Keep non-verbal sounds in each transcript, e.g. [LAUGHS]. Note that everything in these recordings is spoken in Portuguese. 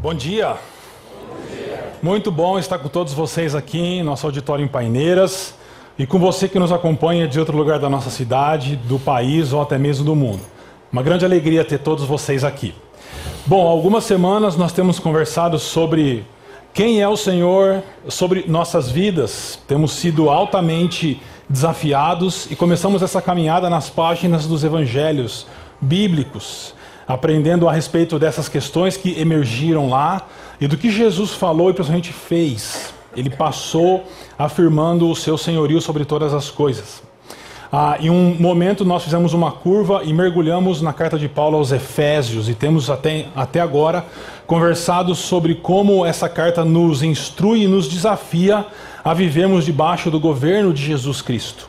Bom dia. Muito bom estar com todos vocês aqui em nosso auditório em Paineiras e com você que nos acompanha de outro lugar da nossa cidade, do país ou até mesmo do mundo. Uma grande alegria ter todos vocês aqui. Bom, algumas semanas nós temos conversado sobre quem é o Senhor, sobre nossas vidas. Temos sido altamente desafiados e começamos essa caminhada nas páginas dos evangelhos bíblicos aprendendo a respeito dessas questões que emergiram lá e do que Jesus falou e principalmente fez. Ele passou afirmando o seu senhorio sobre todas as coisas. Ah, em um momento nós fizemos uma curva e mergulhamos na carta de Paulo aos Efésios e temos até, até agora conversado sobre como essa carta nos instrui e nos desafia a vivermos debaixo do governo de Jesus Cristo.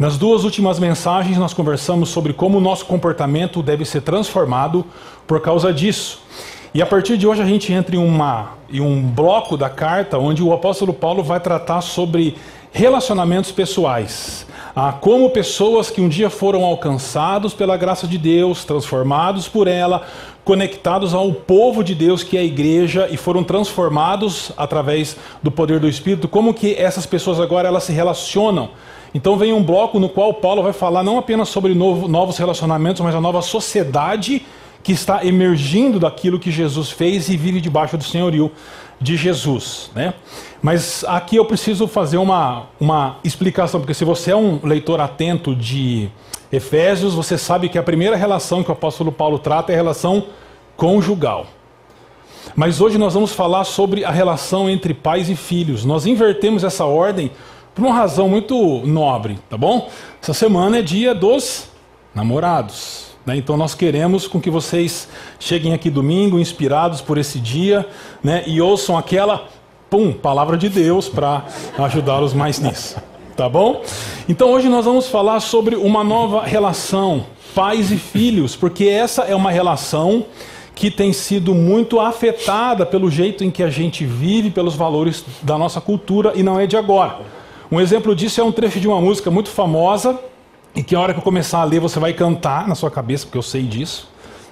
Nas duas últimas mensagens, nós conversamos sobre como o nosso comportamento deve ser transformado por causa disso. E a partir de hoje a gente entra em, uma, em um bloco da carta onde o apóstolo Paulo vai tratar sobre relacionamentos pessoais. Ah, como pessoas que um dia foram alcançados pela graça de Deus, transformados por ela, conectados ao povo de Deus que é a igreja e foram transformados através do poder do Espírito, como que essas pessoas agora elas se relacionam então vem um bloco no qual Paulo vai falar não apenas sobre novo, novos relacionamentos, mas a nova sociedade que está emergindo daquilo que Jesus fez e vive debaixo do senhorio de Jesus. Né? Mas aqui eu preciso fazer uma, uma explicação, porque se você é um leitor atento de Efésios, você sabe que a primeira relação que o apóstolo Paulo trata é a relação conjugal. Mas hoje nós vamos falar sobre a relação entre pais e filhos. Nós invertemos essa ordem por uma razão muito nobre, tá bom? Essa semana é dia dos namorados. Né? Então nós queremos com que vocês cheguem aqui domingo inspirados por esse dia né? e ouçam aquela pum, palavra de Deus para ajudá-los mais nisso. Tá bom? Então hoje nós vamos falar sobre uma nova relação, pais e filhos, porque essa é uma relação que tem sido muito afetada pelo jeito em que a gente vive, pelos valores da nossa cultura e não é de agora. Um exemplo disso é um trecho de uma música muito famosa e que a hora que eu começar a ler você vai cantar na sua cabeça, porque eu sei disso.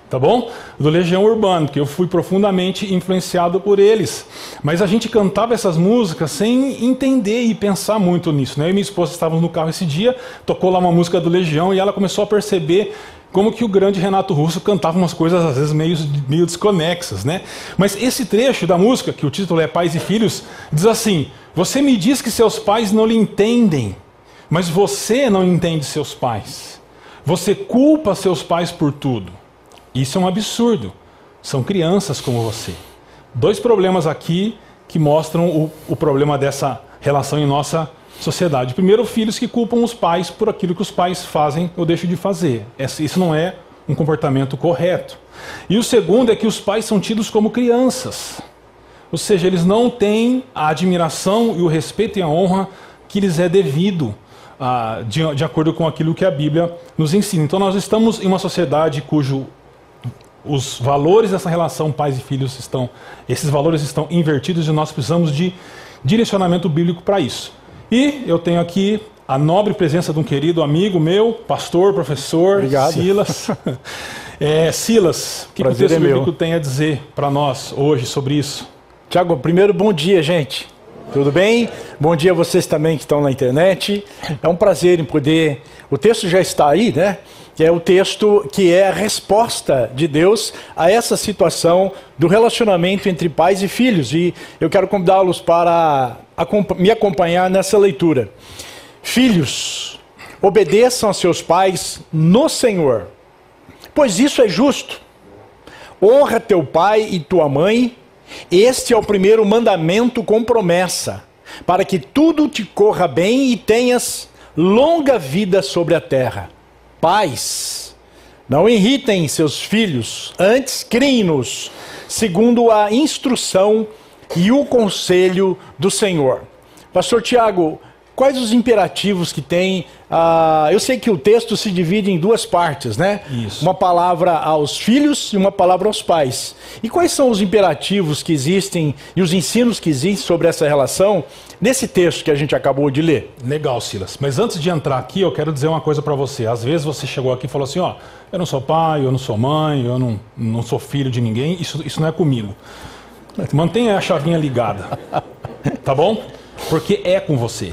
Tá bom? Do Legião Urbano, que eu fui profundamente influenciado por eles. Mas a gente cantava essas músicas sem entender e pensar muito nisso. Né? Eu e minha esposa estávamos no carro esse dia, tocou lá uma música do Legião e ela começou a perceber como que o grande Renato Russo cantava umas coisas às vezes meio, meio desconexas, né? Mas esse trecho da música, que o título é Pais e Filhos, diz assim: Você me diz que seus pais não lhe entendem, mas você não entende seus pais. Você culpa seus pais por tudo. Isso é um absurdo. São crianças como você. Dois problemas aqui que mostram o, o problema dessa relação em nossa sociedade. Primeiro, filhos que culpam os pais por aquilo que os pais fazem ou deixam de fazer. Isso não é um comportamento correto. E o segundo é que os pais são tidos como crianças. Ou seja, eles não têm a admiração e o respeito e a honra que lhes é devido ah, de, de acordo com aquilo que a Bíblia nos ensina. Então, nós estamos em uma sociedade cujo os valores dessa relação pais e filhos estão, esses valores estão invertidos e nós precisamos de direcionamento bíblico para isso. E eu tenho aqui a nobre presença de um querido amigo meu, pastor, professor, Obrigado. Silas. [LAUGHS] É, Silas, o que, que o texto é bíblico tem a dizer para nós hoje sobre isso? Tiago, primeiro, bom dia, gente. Tudo bem? Bom dia a vocês também que estão na internet. É um prazer em poder. O texto já está aí, né? Que é o texto que é a resposta de Deus a essa situação do relacionamento entre pais e filhos. E eu quero convidá-los para me acompanhar nessa leitura. Filhos, obedeçam a seus pais no Senhor, pois isso é justo. Honra teu pai e tua mãe, este é o primeiro mandamento com promessa, para que tudo te corra bem e tenhas longa vida sobre a terra. Pais, não irritem seus filhos, antes criem-nos, segundo a instrução e o conselho do Senhor. Pastor Tiago, quais os imperativos que tem? Ah, eu sei que o texto se divide em duas partes, né? Isso. Uma palavra aos filhos e uma palavra aos pais. E quais são os imperativos que existem e os ensinos que existem sobre essa relação nesse texto que a gente acabou de ler? Legal, Silas. Mas antes de entrar aqui, eu quero dizer uma coisa para você. Às vezes você chegou aqui e falou assim: ó, eu não sou pai, eu não sou mãe, eu não, não sou filho de ninguém, isso, isso não é comigo. Mantenha a chavinha ligada. Tá bom? Porque é com você.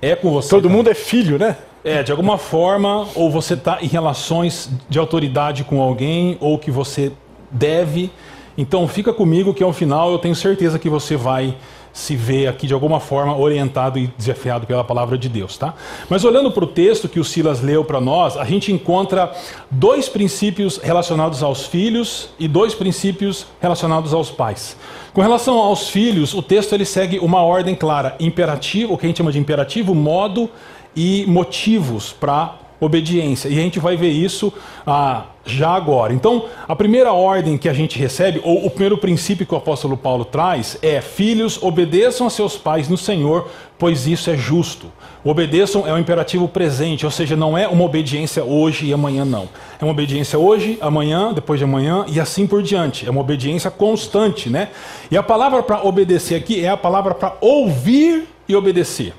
É com você. Todo mundo é filho, né? É, de alguma forma, ou você está em relações de autoridade com alguém, ou que você deve. Então fica comigo que ao final eu tenho certeza que você vai se ver aqui de alguma forma orientado e desafiado pela palavra de Deus, tá? Mas olhando para o texto que o Silas leu para nós, a gente encontra dois princípios relacionados aos filhos e dois princípios relacionados aos pais. Com relação aos filhos, o texto ele segue uma ordem clara, imperativo, o que a gente chama de imperativo, modo e motivos para obediência. E a gente vai ver isso ah, já agora. Então, a primeira ordem que a gente recebe, ou o primeiro princípio que o apóstolo Paulo traz, é: Filhos, obedeçam a seus pais no Senhor, pois isso é justo. Obedeçam é um imperativo presente, ou seja, não é uma obediência hoje e amanhã, não. É uma obediência hoje, amanhã, depois de amanhã e assim por diante. É uma obediência constante, né? E a palavra para obedecer aqui é a palavra para ouvir e obedecer.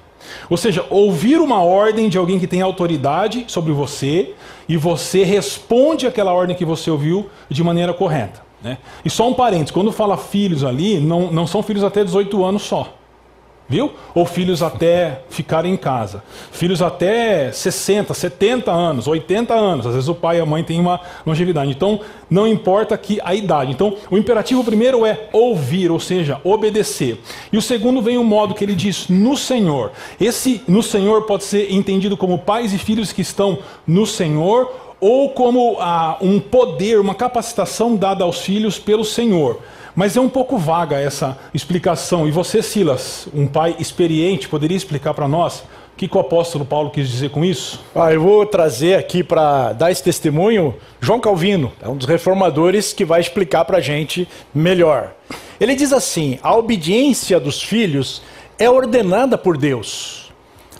Ou seja, ouvir uma ordem de alguém que tem autoridade sobre você e você responde aquela ordem que você ouviu de maneira correta. Né? E só um parênteses: quando fala filhos ali, não, não são filhos até 18 anos só. Viu? Ou filhos até ficarem em casa. Filhos até 60, 70 anos, 80 anos. Às vezes o pai e a mãe têm uma longevidade. Então, não importa aqui a idade. Então, o imperativo primeiro é ouvir, ou seja, obedecer. E o segundo vem o modo que ele diz no Senhor. Esse no Senhor pode ser entendido como pais e filhos que estão no Senhor ou como ah, um poder, uma capacitação dada aos filhos pelo Senhor. Mas é um pouco vaga essa explicação. E você, Silas, um pai experiente, poderia explicar para nós o que, que, o apóstolo Paulo quis dizer com isso? Ah, eu vou trazer aqui para dar esse testemunho João Calvino, é um dos reformadores que vai explicar para a gente melhor. Ele diz assim: a obediência dos filhos é ordenada por Deus.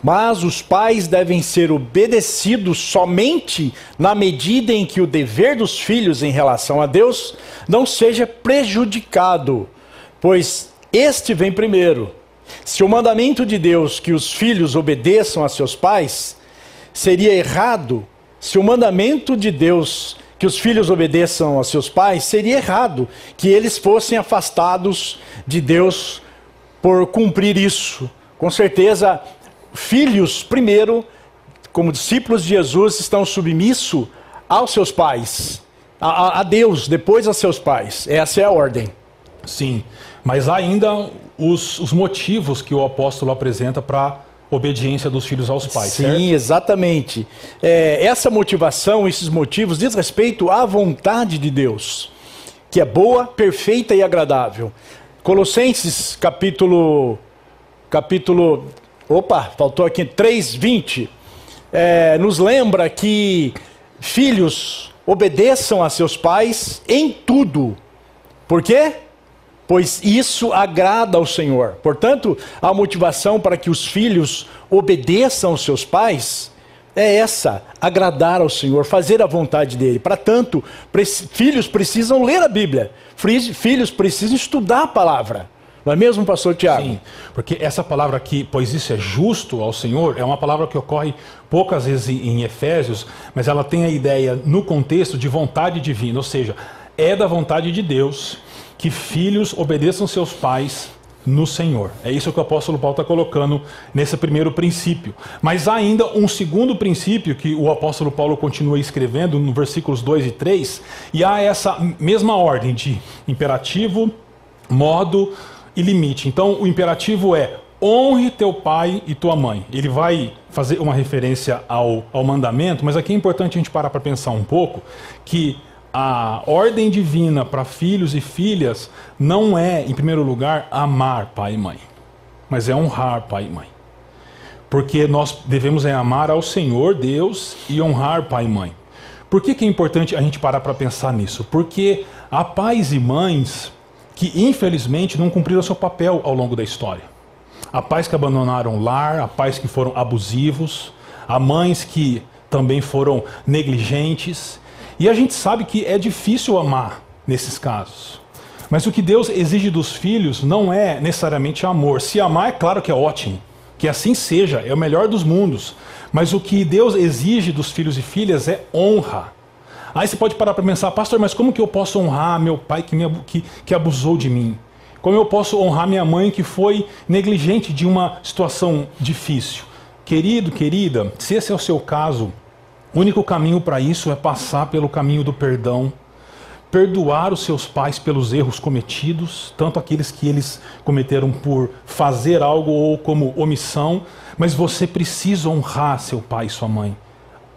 Mas os pais devem ser obedecidos somente na medida em que o dever dos filhos em relação a Deus não seja prejudicado, pois este vem primeiro. Se o mandamento de Deus que os filhos obedeçam a seus pais seria errado, se o mandamento de Deus que os filhos obedeçam a seus pais seria errado que eles fossem afastados de Deus por cumprir isso. Com certeza, filhos, primeiro, como discípulos de Jesus, estão submissos aos seus pais, a, a, Deus, depois aos seus pais. Essa é a ordem. Sim, mas há ainda os, os motivos que o apóstolo apresenta para obediência dos filhos aos pais. Sim, certo? exatamente. É, essa motivação, esses motivos, diz respeito à vontade de Deus, que é boa, perfeita e agradável. Colossenses capítulo capítulo Opa, faltou aqui 3:20. É, nos lembra que filhos obedeçam a seus pais em tudo. Por quê? Pois isso agrada ao Senhor. Portanto, a motivação para que os filhos obedeçam aos seus pais é essa: agradar ao Senhor, fazer a vontade dele. Para tanto, filhos precisam ler a Bíblia, filhos precisam estudar a palavra. Não é mesmo, pastor Tiago? Sim, porque essa palavra aqui, pois isso é justo ao Senhor, é uma palavra que ocorre poucas vezes em Efésios, mas ela tem a ideia no contexto de vontade divina, ou seja, é da vontade de Deus que filhos obedeçam seus pais no Senhor. É isso que o apóstolo Paulo está colocando nesse primeiro princípio. Mas ainda um segundo princípio que o apóstolo Paulo continua escrevendo no versículos 2 e 3, e há essa mesma ordem de imperativo, modo, e limite. Então, o imperativo é honre teu pai e tua mãe. Ele vai fazer uma referência ao, ao mandamento, mas aqui é importante a gente parar para pensar um pouco que a ordem divina para filhos e filhas não é, em primeiro lugar, amar pai e mãe, mas é honrar pai e mãe. Porque nós devemos é amar ao Senhor Deus e honrar pai e mãe. Por que, que é importante a gente parar para pensar nisso? Porque há pais e mães que infelizmente não cumpriram seu papel ao longo da história. Há pais que abandonaram o lar, há pais que foram abusivos, há mães que também foram negligentes. E a gente sabe que é difícil amar nesses casos. Mas o que Deus exige dos filhos não é necessariamente amor. Se amar, é claro que é ótimo, que assim seja, é o melhor dos mundos. Mas o que Deus exige dos filhos e filhas é honra. Aí você pode parar para pensar, pastor, mas como que eu posso honrar meu pai que, me, que, que abusou de mim? Como eu posso honrar minha mãe que foi negligente de uma situação difícil? Querido, querida, se esse é o seu caso, o único caminho para isso é passar pelo caminho do perdão, perdoar os seus pais pelos erros cometidos, tanto aqueles que eles cometeram por fazer algo ou como omissão, mas você precisa honrar seu pai e sua mãe,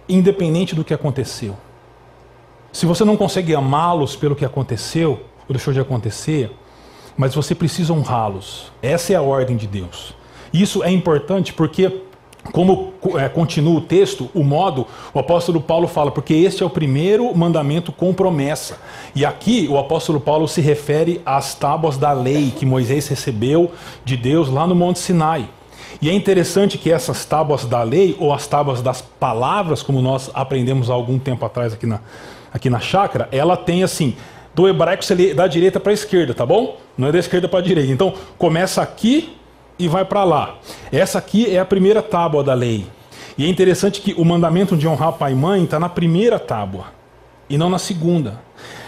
independente do que aconteceu. Se você não consegue amá-los pelo que aconteceu, ou deixou de acontecer, mas você precisa honrá-los. Essa é a ordem de Deus. Isso é importante porque como é, continua o texto, o modo, o apóstolo Paulo fala, porque este é o primeiro mandamento com promessa. E aqui o apóstolo Paulo se refere às tábuas da lei que Moisés recebeu de Deus lá no Monte Sinai. E é interessante que essas tábuas da lei, ou as tábuas das palavras, como nós aprendemos há algum tempo atrás aqui na, aqui na chácara, ela tem assim, do hebraico você lê da direita para a esquerda, tá bom? Não é da esquerda para a direita. Então começa aqui e vai para lá. Essa aqui é a primeira tábua da lei. E é interessante que o mandamento de honrar pai e mãe está na primeira tábua e não na segunda.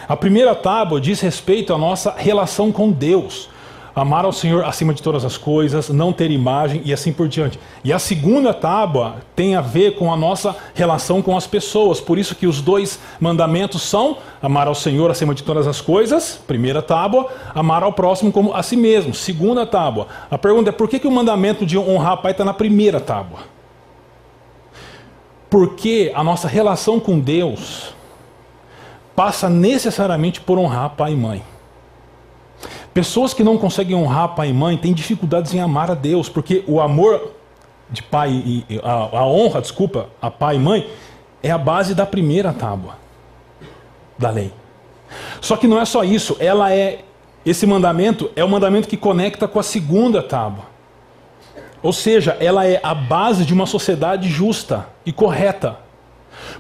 A primeira tábua diz respeito à nossa relação com Deus amar ao Senhor acima de todas as coisas, não ter imagem e assim por diante. E a segunda tábua tem a ver com a nossa relação com as pessoas. Por isso que os dois mandamentos são amar ao Senhor acima de todas as coisas, primeira tábua, amar ao próximo como a si mesmo, segunda tábua. A pergunta é por que, que o mandamento de honrar pai está na primeira tábua? Porque a nossa relação com Deus passa necessariamente por honrar pai e mãe. Pessoas que não conseguem honrar pai e mãe têm dificuldades em amar a Deus, porque o amor de pai e a, a honra, desculpa, a pai e mãe é a base da primeira tábua da lei. Só que não é só isso, ela é esse mandamento é o mandamento que conecta com a segunda tábua. Ou seja, ela é a base de uma sociedade justa e correta.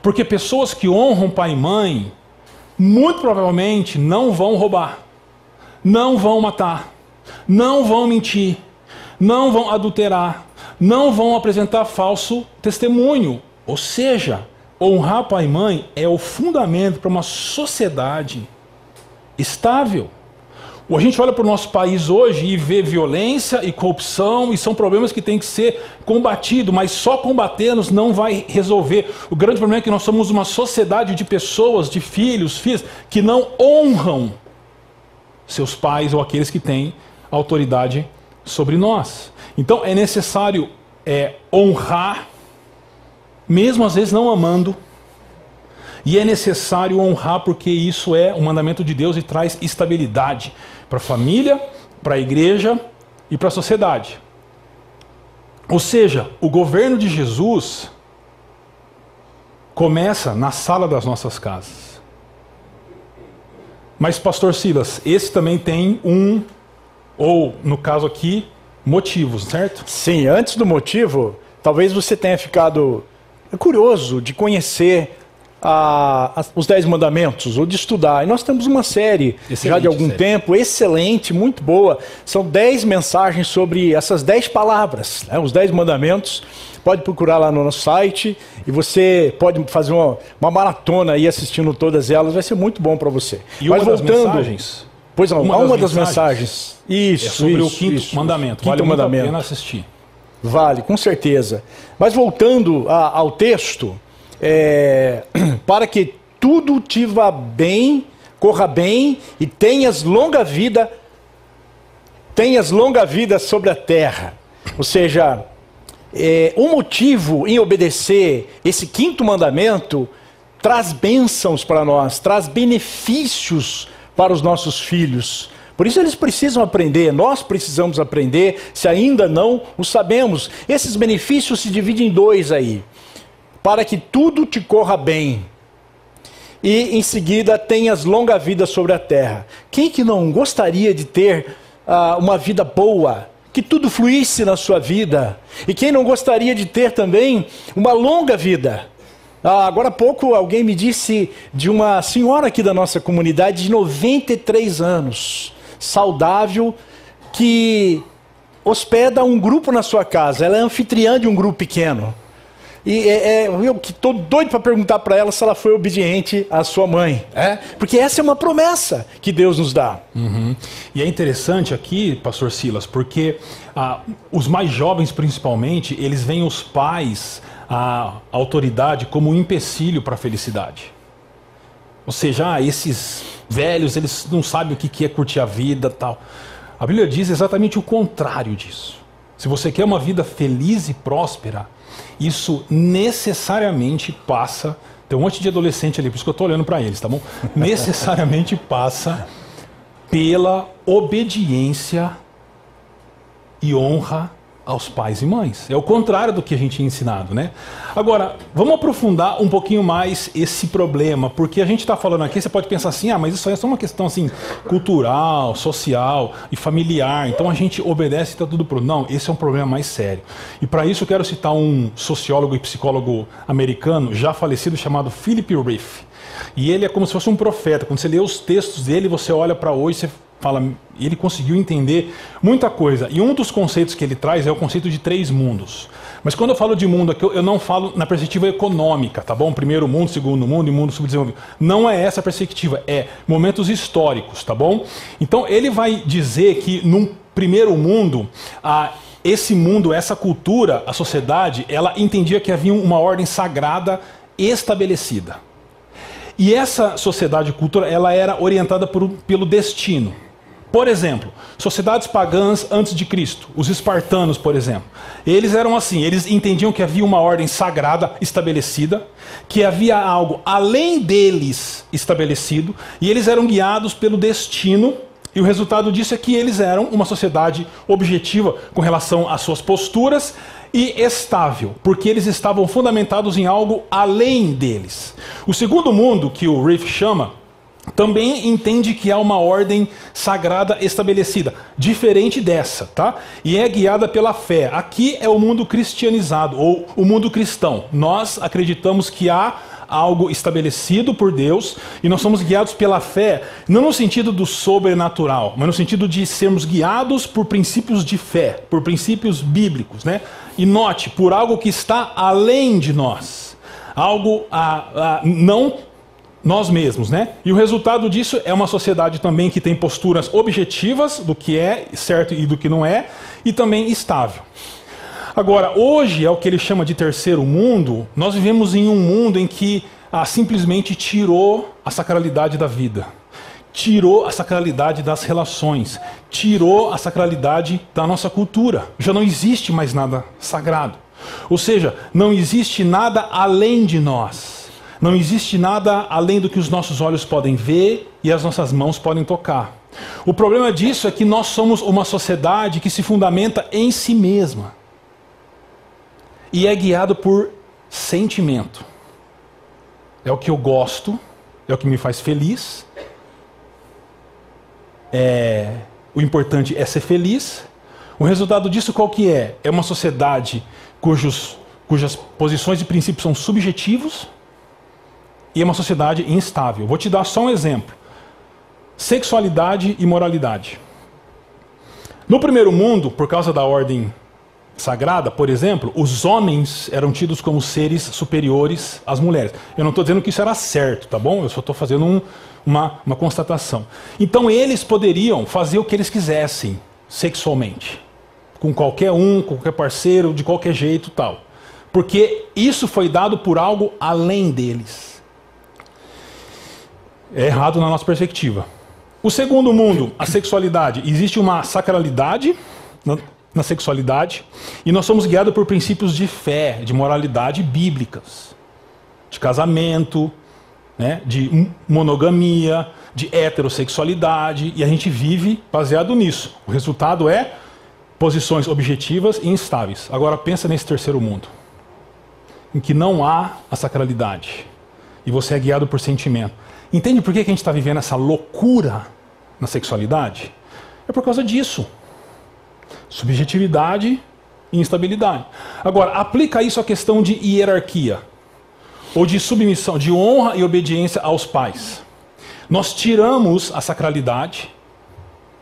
Porque pessoas que honram pai e mãe, muito provavelmente não vão roubar não vão matar, não vão mentir, não vão adulterar, não vão apresentar falso testemunho. Ou seja, honrar pai e mãe é o fundamento para uma sociedade estável. A gente olha para o nosso país hoje e vê violência e corrupção, e são problemas que têm que ser combatidos, mas só combatê-los não vai resolver. O grande problema é que nós somos uma sociedade de pessoas, de filhos, filhas, que não honram seus pais ou aqueles que têm autoridade sobre nós. Então é necessário é, honrar, mesmo às vezes não amando, e é necessário honrar porque isso é um mandamento de Deus e traz estabilidade para a família, para a igreja e para a sociedade. Ou seja, o governo de Jesus começa na sala das nossas casas. Mas, pastor Silas, esse também tem um, ou no caso aqui, motivos, certo? Sim, antes do motivo, talvez você tenha ficado curioso de conhecer a, os Dez Mandamentos, ou de estudar. E nós temos uma série excelente, já de algum série. tempo, excelente, muito boa. São dez mensagens sobre essas dez palavras, né? os Dez Mandamentos. Pode procurar lá no nosso site e você pode fazer uma, uma maratona aí assistindo todas elas, vai ser muito bom para você. E Mas voltando, das mensagens? Pois não, uma, uma das, mensagens, mensagens. Isso, é sobre isso, o quinto isso, mandamento. Quinto vale mandamento. a pena assistir. Vale, com certeza. Mas voltando a, ao texto, é, [CLEARS THROAT] para que tudo te vá bem, corra bem e tenhas longa vida, tenhas longa vida sobre a terra. Ou seja, é, o motivo em obedecer esse quinto mandamento traz bênçãos para nós, traz benefícios para os nossos filhos. Por isso eles precisam aprender, nós precisamos aprender, se ainda não o sabemos. Esses benefícios se dividem em dois aí. Para que tudo te corra bem. E em seguida tenhas longa vida sobre a terra. Quem que não gostaria de ter uh, uma vida boa, que tudo fluísse na sua vida. E quem não gostaria de ter também uma longa vida? Ah, agora há pouco alguém me disse de uma senhora aqui da nossa comunidade de 93 anos, saudável, que hospeda um grupo na sua casa. Ela é anfitriã de um grupo pequeno. E é, é, eu que estou doido para perguntar para ela se ela foi obediente à sua mãe. É? Porque essa é uma promessa que Deus nos dá. Uhum. E é interessante aqui, pastor Silas, porque ah, os mais jovens principalmente, eles veem os pais, a autoridade, como um empecilho para a felicidade. Ou seja, ah, esses velhos, eles não sabem o que é curtir a vida tal. A Bíblia diz exatamente o contrário disso. Se você quer uma vida feliz e próspera, isso necessariamente passa. Tem um monte de adolescente ali, por isso que eu estou olhando para eles, tá bom? necessariamente [LAUGHS] passa pela obediência e honra aos pais e mães. É o contrário do que a gente tinha ensinado, né? Agora, vamos aprofundar um pouquinho mais esse problema, porque a gente está falando aqui, você pode pensar assim, ah, mas isso aí é só uma questão assim cultural, social e familiar, então a gente obedece e está tudo pronto. Não, esse é um problema mais sério. E para isso eu quero citar um sociólogo e psicólogo americano já falecido chamado Philip Rieff. E ele é como se fosse um profeta. Quando você lê os textos dele, você olha para hoje, você fala, ele conseguiu entender muita coisa. E um dos conceitos que ele traz é o conceito de três mundos. Mas quando eu falo de mundo aqui, eu não falo na perspectiva econômica, tá bom? Primeiro mundo, segundo mundo e mundo subdesenvolvido. Não é essa a perspectiva, é momentos históricos, tá bom? Então ele vai dizer que num primeiro mundo, a esse mundo, essa cultura, a sociedade, ela entendia que havia uma ordem sagrada estabelecida. E essa sociedade e cultura, ela era orientada por, pelo destino. Por exemplo, sociedades pagãs antes de Cristo, os espartanos, por exemplo, eles eram assim, eles entendiam que havia uma ordem sagrada estabelecida, que havia algo além deles estabelecido, e eles eram guiados pelo destino, e o resultado disso é que eles eram uma sociedade objetiva com relação às suas posturas e estável, porque eles estavam fundamentados em algo além deles. O segundo mundo, que o Riff chama, também entende que há uma ordem sagrada estabelecida, diferente dessa, tá? E é guiada pela fé. Aqui é o mundo cristianizado, ou o mundo cristão. Nós acreditamos que há algo estabelecido por Deus e nós somos guiados pela fé, não no sentido do sobrenatural, mas no sentido de sermos guiados por princípios de fé, por princípios bíblicos, né? E note, por algo que está além de nós, algo a, a não nós mesmos, né? E o resultado disso é uma sociedade também que tem posturas objetivas do que é certo e do que não é, e também estável. Agora, hoje é o que ele chama de terceiro mundo. Nós vivemos em um mundo em que ah, simplesmente tirou a sacralidade da vida, tirou a sacralidade das relações, tirou a sacralidade da nossa cultura. Já não existe mais nada sagrado. Ou seja, não existe nada além de nós. Não existe nada além do que os nossos olhos podem ver e as nossas mãos podem tocar. O problema disso é que nós somos uma sociedade que se fundamenta em si mesma e é guiado por sentimento. É o que eu gosto, é o que me faz feliz. É, o importante é ser feliz. O resultado disso qual que é? É uma sociedade cujos, cujas posições e princípios são subjetivos e é uma sociedade instável. Vou te dar só um exemplo: sexualidade e moralidade. No primeiro mundo, por causa da ordem sagrada, por exemplo, os homens eram tidos como seres superiores às mulheres. Eu não estou dizendo que isso era certo, tá bom? Eu só estou fazendo um, uma, uma constatação. Então eles poderiam fazer o que eles quisessem sexualmente, com qualquer um, com qualquer parceiro, de qualquer jeito, tal, porque isso foi dado por algo além deles é errado na nossa perspectiva. O segundo mundo, a sexualidade. Existe uma sacralidade na, na sexualidade e nós somos guiados por princípios de fé, de moralidade bíblicas, de casamento, né, de monogamia, de heterossexualidade e a gente vive baseado nisso. O resultado é posições objetivas e instáveis. Agora pensa nesse terceiro mundo, em que não há a sacralidade e você é guiado por sentimento. Entende por que a gente está vivendo essa loucura na sexualidade? É por causa disso. Subjetividade e instabilidade. Agora, aplica isso à questão de hierarquia, ou de submissão, de honra e obediência aos pais. Nós tiramos a sacralidade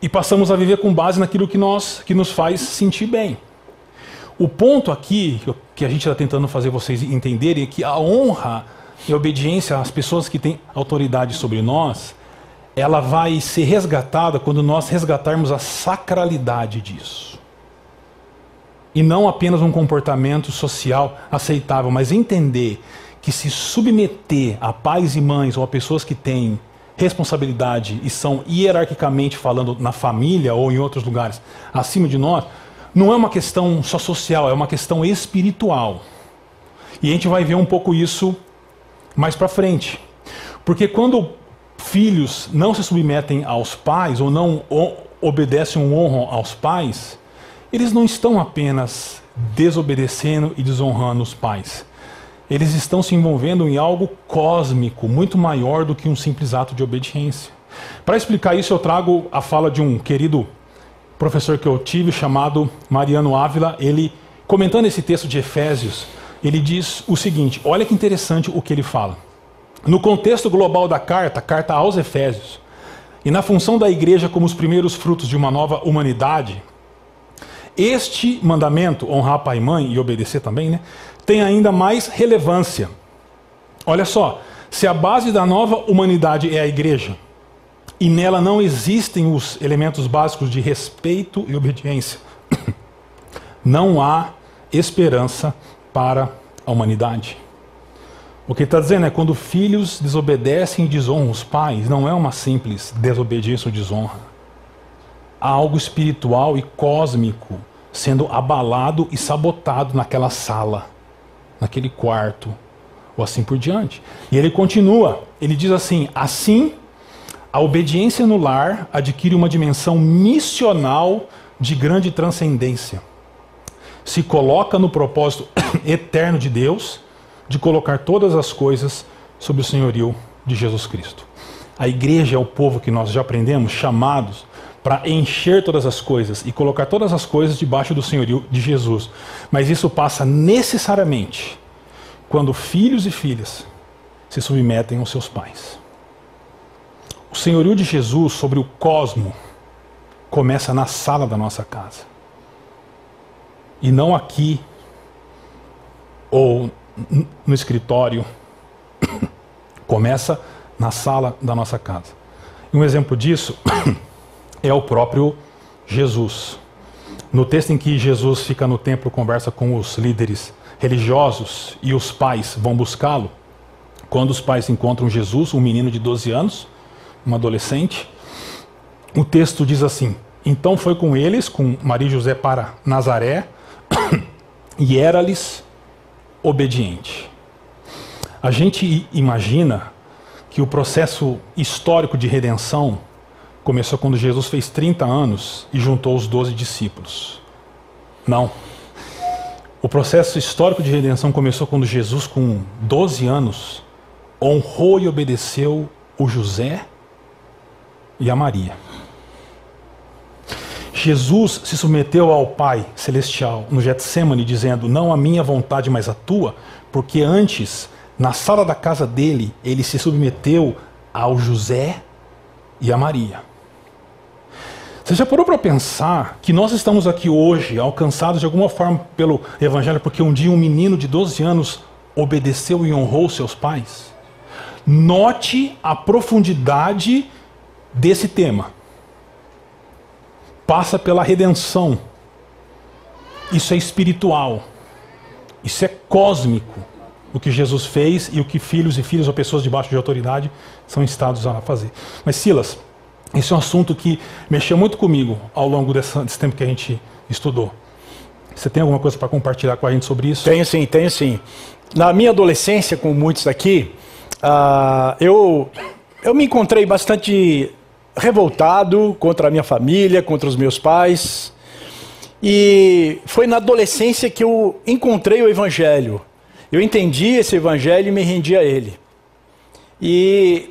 e passamos a viver com base naquilo que, nós, que nos faz sentir bem. O ponto aqui que a gente está tentando fazer vocês entenderem é que a honra e obediência às pessoas que têm autoridade sobre nós, ela vai ser resgatada quando nós resgatarmos a sacralidade disso. E não apenas um comportamento social aceitável, mas entender que se submeter a pais e mães ou a pessoas que têm responsabilidade e são hierarquicamente falando na família ou em outros lugares acima de nós, não é uma questão só social, é uma questão espiritual. E a gente vai ver um pouco isso mais para frente. Porque quando filhos não se submetem aos pais ou não obedecem ou honram aos pais, eles não estão apenas desobedecendo e desonrando os pais. Eles estão se envolvendo em algo cósmico, muito maior do que um simples ato de obediência. Para explicar isso, eu trago a fala de um querido professor que eu tive, chamado Mariano Ávila. Ele, comentando esse texto de Efésios, ele diz o seguinte: olha que interessante o que ele fala. No contexto global da carta, carta aos Efésios, e na função da igreja como os primeiros frutos de uma nova humanidade, este mandamento, honrar pai e mãe e obedecer também, né, tem ainda mais relevância. Olha só, se a base da nova humanidade é a igreja, e nela não existem os elementos básicos de respeito e obediência, [COUGHS] não há esperança para a humanidade. O que está dizendo é quando filhos desobedecem e desonram os pais, não é uma simples desobediência ou desonra. Há algo espiritual e cósmico sendo abalado e sabotado naquela sala naquele quarto, ou assim por diante. E ele continua, ele diz assim: assim, a obediência no lar adquire uma dimensão missional de grande transcendência. Se coloca no propósito [COUGHS] eterno de Deus de colocar todas as coisas sob o senhorio de Jesus Cristo. A igreja é o povo que nós já aprendemos, chamados para encher todas as coisas e colocar todas as coisas debaixo do senhorio de Jesus. Mas isso passa necessariamente quando filhos e filhas se submetem aos seus pais. O senhorio de Jesus sobre o cosmo começa na sala da nossa casa. E não aqui ou no escritório. [COUGHS] Começa na sala da nossa casa. E um exemplo disso [COUGHS] é o próprio Jesus. No texto em que Jesus fica no templo, conversa com os líderes religiosos e os pais vão buscá-lo, quando os pais encontram Jesus, um menino de 12 anos, um adolescente, o texto diz assim: Então foi com eles, com Maria e José, para Nazaré, [COUGHS] e era-lhes obediente. A gente imagina que o processo histórico de redenção começou quando Jesus fez 30 anos e juntou os 12 discípulos. Não. O processo histórico de redenção começou quando Jesus, com 12 anos, honrou e obedeceu o José e a Maria. Jesus se submeteu ao Pai Celestial no Getsemane, dizendo: Não a minha vontade, mas a tua, porque antes, na sala da casa dele, ele se submeteu ao José e a Maria. Você já parou para pensar que nós estamos aqui hoje, alcançados de alguma forma pelo Evangelho, porque um dia um menino de 12 anos obedeceu e honrou seus pais? Note a profundidade desse tema. Passa pela redenção. Isso é espiritual. Isso é cósmico. O que Jesus fez e o que filhos e filhas ou pessoas debaixo de autoridade são instados a fazer. Mas Silas, esse é um assunto que mexeu muito comigo ao longo desse tempo que a gente estudou. Você tem alguma coisa para compartilhar com a gente sobre isso? Tenho sim, tenho sim. Na minha adolescência, com muitos aqui, uh, eu, eu me encontrei bastante revoltado contra a minha família, contra os meus pais. E foi na adolescência que eu encontrei o Evangelho. Eu entendi esse Evangelho e me rendi a ele. E